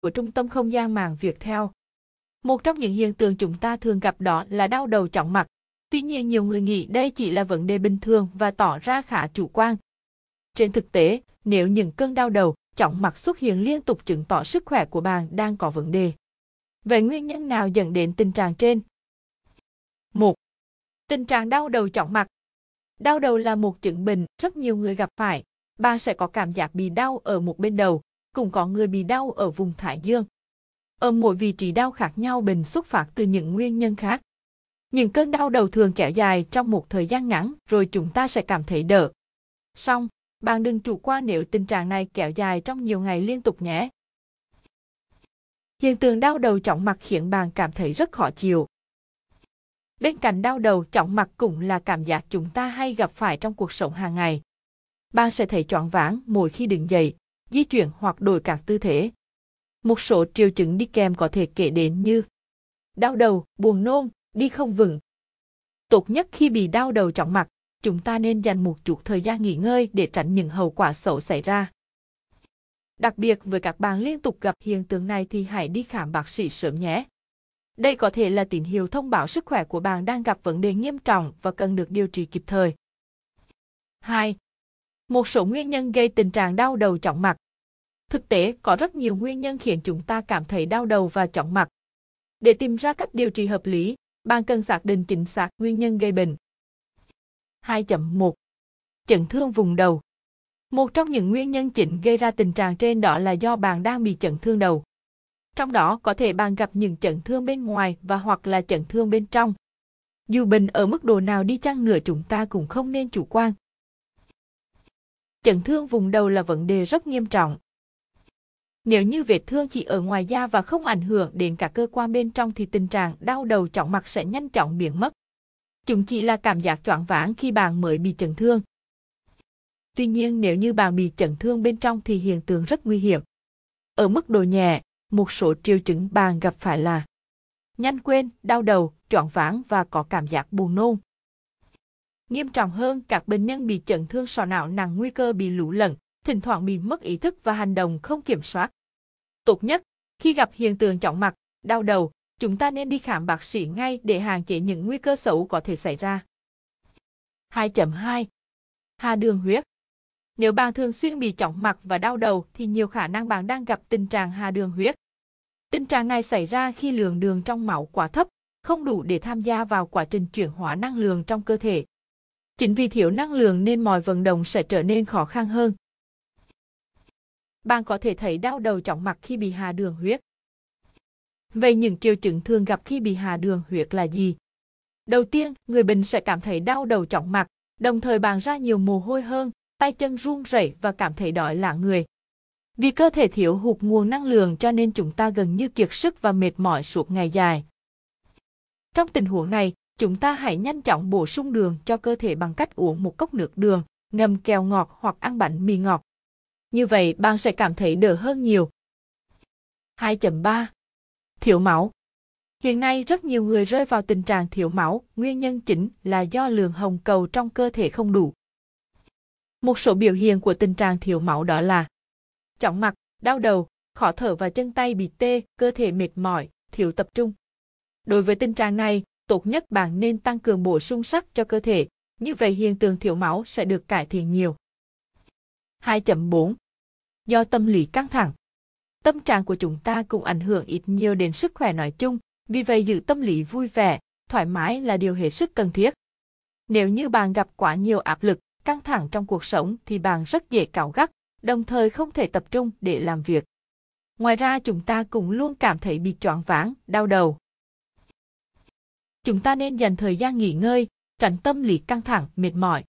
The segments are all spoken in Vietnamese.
của Trung tâm Không gian màng việc theo Một trong những hiện tượng chúng ta thường gặp đó là đau đầu chóng mặt. Tuy nhiên nhiều người nghĩ đây chỉ là vấn đề bình thường và tỏ ra khá chủ quan. Trên thực tế, nếu những cơn đau đầu, chóng mặt xuất hiện liên tục chứng tỏ sức khỏe của bạn đang có vấn đề. Vậy nguyên nhân nào dẫn đến tình trạng trên? 1. Tình trạng đau đầu chóng mặt Đau đầu là một chứng bệnh rất nhiều người gặp phải. Bạn sẽ có cảm giác bị đau ở một bên đầu, cũng có người bị đau ở vùng thái dương. Ở mỗi vị trí đau khác nhau bình xuất phát từ những nguyên nhân khác. Những cơn đau đầu thường kéo dài trong một thời gian ngắn rồi chúng ta sẽ cảm thấy đỡ. Xong, bạn đừng chủ quan nếu tình trạng này kéo dài trong nhiều ngày liên tục nhé. Hiện tượng đau đầu chóng mặt khiến bạn cảm thấy rất khó chịu. Bên cạnh đau đầu chóng mặt cũng là cảm giác chúng ta hay gặp phải trong cuộc sống hàng ngày. Bạn sẽ thấy choáng váng mỗi khi đứng dậy, di chuyển hoặc đổi các tư thế. Một số triệu chứng đi kèm có thể kể đến như đau đầu, buồn nôn, đi không vững. Tốt nhất khi bị đau đầu chóng mặt, chúng ta nên dành một chút thời gian nghỉ ngơi để tránh những hậu quả xấu xảy ra. Đặc biệt với các bạn liên tục gặp hiện tượng này thì hãy đi khám bác sĩ sớm nhé. Đây có thể là tín hiệu thông báo sức khỏe của bạn đang gặp vấn đề nghiêm trọng và cần được điều trị kịp thời. 2. Một số nguyên nhân gây tình trạng đau đầu chóng mặt. Thực tế, có rất nhiều nguyên nhân khiến chúng ta cảm thấy đau đầu và chóng mặt. Để tìm ra cách điều trị hợp lý, bạn cần xác định chính xác nguyên nhân gây bệnh. 2.1 Chấn thương vùng đầu Một trong những nguyên nhân chính gây ra tình trạng trên đó là do bạn đang bị chấn thương đầu. Trong đó có thể bạn gặp những chấn thương bên ngoài và hoặc là chấn thương bên trong. Dù bệnh ở mức độ nào đi chăng nữa chúng ta cũng không nên chủ quan. Chấn thương vùng đầu là vấn đề rất nghiêm trọng. Nếu như vết thương chỉ ở ngoài da và không ảnh hưởng đến cả cơ quan bên trong thì tình trạng đau đầu chóng mặt sẽ nhanh chóng biến mất. Chúng chỉ là cảm giác choáng váng khi bạn mới bị chấn thương. Tuy nhiên nếu như bạn bị chấn thương bên trong thì hiện tượng rất nguy hiểm. Ở mức độ nhẹ, một số triệu chứng bạn gặp phải là nhanh quên, đau đầu, choáng váng và có cảm giác buồn nôn. Nghiêm trọng hơn, các bệnh nhân bị chấn thương sọ não nặng nguy cơ bị lũ lẫn, thỉnh thoảng bị mất ý thức và hành động không kiểm soát. Tốt nhất, khi gặp hiện tượng chóng mặt, đau đầu, chúng ta nên đi khám bác sĩ ngay để hạn chế những nguy cơ xấu có thể xảy ra. 2.2 Hà đường huyết Nếu bạn thường xuyên bị chóng mặt và đau đầu thì nhiều khả năng bạn đang gặp tình trạng hà đường huyết. Tình trạng này xảy ra khi lượng đường trong máu quá thấp, không đủ để tham gia vào quá trình chuyển hóa năng lượng trong cơ thể. Chính vì thiếu năng lượng nên mọi vận động sẽ trở nên khó khăn hơn. Bạn có thể thấy đau đầu chóng mặt khi bị hà đường huyết. Vậy những triệu chứng thường gặp khi bị hà đường huyết là gì? Đầu tiên, người bệnh sẽ cảm thấy đau đầu chóng mặt, đồng thời bạn ra nhiều mồ hôi hơn, tay chân run rẩy và cảm thấy đói lạ người. Vì cơ thể thiếu hụt nguồn năng lượng cho nên chúng ta gần như kiệt sức và mệt mỏi suốt ngày dài. Trong tình huống này, chúng ta hãy nhanh chóng bổ sung đường cho cơ thể bằng cách uống một cốc nước đường, ngâm kẹo ngọt hoặc ăn bánh mì ngọt. Như vậy bạn sẽ cảm thấy đỡ hơn nhiều. 2.3 Thiếu máu Hiện nay rất nhiều người rơi vào tình trạng thiếu máu, nguyên nhân chính là do lượng hồng cầu trong cơ thể không đủ. Một số biểu hiện của tình trạng thiếu máu đó là chóng mặt, đau đầu, khó thở và chân tay bị tê, cơ thể mệt mỏi, thiếu tập trung. Đối với tình trạng này, tốt nhất bạn nên tăng cường bổ sung sắt cho cơ thể, như vậy hiện tượng thiếu máu sẽ được cải thiện nhiều. 2.4 Do tâm lý căng thẳng Tâm trạng của chúng ta cũng ảnh hưởng ít nhiều đến sức khỏe nói chung, vì vậy giữ tâm lý vui vẻ, thoải mái là điều hết sức cần thiết. Nếu như bạn gặp quá nhiều áp lực, căng thẳng trong cuộc sống thì bạn rất dễ cào gắt, đồng thời không thể tập trung để làm việc. Ngoài ra chúng ta cũng luôn cảm thấy bị choáng váng, đau đầu. Chúng ta nên dành thời gian nghỉ ngơi, tránh tâm lý căng thẳng, mệt mỏi.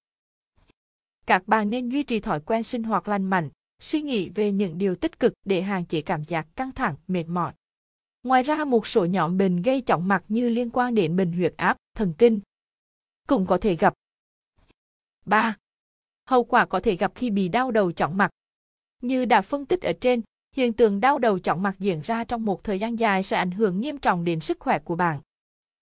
Các bạn nên duy trì thói quen sinh hoạt lành mạnh, suy nghĩ về những điều tích cực để hạn chế cảm giác căng thẳng, mệt mỏi. Ngoài ra một số nhóm bệnh gây chóng mặt như liên quan đến bệnh huyết áp, thần kinh cũng có thể gặp. 3. Hậu quả có thể gặp khi bị đau đầu chóng mặt. Như đã phân tích ở trên, hiện tượng đau đầu chóng mặt diễn ra trong một thời gian dài sẽ ảnh hưởng nghiêm trọng đến sức khỏe của bạn.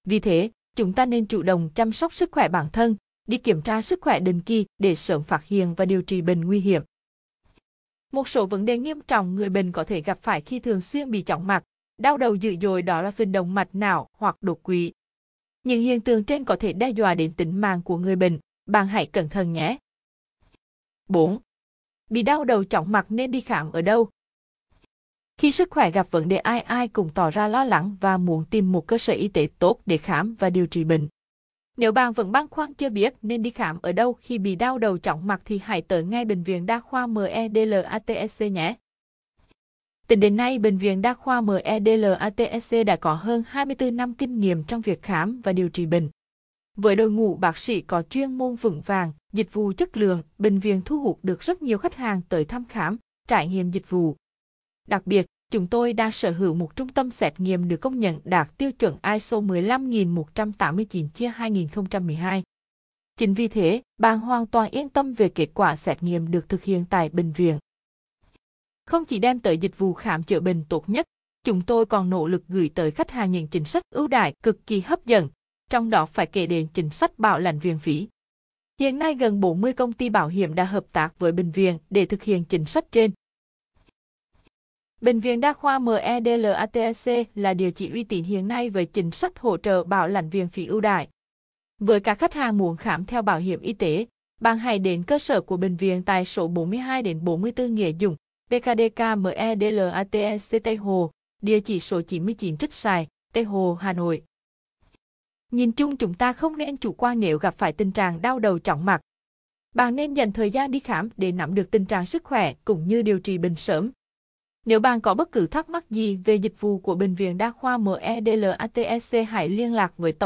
Vì thế, chúng ta nên chủ động chăm sóc sức khỏe bản thân, đi kiểm tra sức khỏe định kỳ để sớm phát hiện và điều trị bệnh nguy hiểm. Một số vấn đề nghiêm trọng người bệnh có thể gặp phải khi thường xuyên bị chóng mặt, đau đầu dữ dội đó là phình động mạch não hoặc đột quỵ. Những hiện tượng trên có thể đe dọa đến tính mạng của người bệnh, bạn hãy cẩn thận nhé. 4. Bị đau đầu chóng mặt nên đi khám ở đâu? Khi sức khỏe gặp vấn đề ai ai cũng tỏ ra lo lắng và muốn tìm một cơ sở y tế tốt để khám và điều trị bệnh. Nếu bạn vẫn băn khoăn chưa biết nên đi khám ở đâu khi bị đau đầu chóng mặt thì hãy tới ngay Bệnh viện Đa khoa MEDLATSC nhé. Tính đến nay, Bệnh viện Đa khoa MEDLATSC đã có hơn 24 năm kinh nghiệm trong việc khám và điều trị bệnh. Với đội ngũ bác sĩ có chuyên môn vững vàng, dịch vụ chất lượng, bệnh viện thu hút được rất nhiều khách hàng tới thăm khám, trải nghiệm dịch vụ. Đặc biệt, chúng tôi đang sở hữu một trung tâm xét nghiệm được công nhận đạt tiêu chuẩn ISO 15189-2012. Chính vì thế, bạn hoàn toàn yên tâm về kết quả xét nghiệm được thực hiện tại bệnh viện. Không chỉ đem tới dịch vụ khám chữa bệnh tốt nhất, chúng tôi còn nỗ lực gửi tới khách hàng những chính sách ưu đãi cực kỳ hấp dẫn, trong đó phải kể đến chính sách bảo lãnh viện phí. Hiện nay gần 40 công ty bảo hiểm đã hợp tác với bệnh viện để thực hiện chính sách trên. Bệnh viện Đa khoa MEDLATEC là địa chỉ uy tín hiện nay với chính sách hỗ trợ bảo lãnh viện phí ưu đại Với các khách hàng muốn khám theo bảo hiểm y tế, bạn hãy đến cơ sở của bệnh viện tại số 42 đến 44 Nghĩa Dũng, PKDK MEDLATEC Tây Hồ, địa chỉ số 99 Trích Sài, Tây Hồ, Hà Nội. Nhìn chung chúng ta không nên chủ quan nếu gặp phải tình trạng đau đầu chóng mặt. Bạn nên dành thời gian đi khám để nắm được tình trạng sức khỏe cũng như điều trị bệnh sớm. Nếu bạn có bất cứ thắc mắc gì về dịch vụ của Bệnh viện Đa khoa MEDLATEC hãy liên lạc với tổng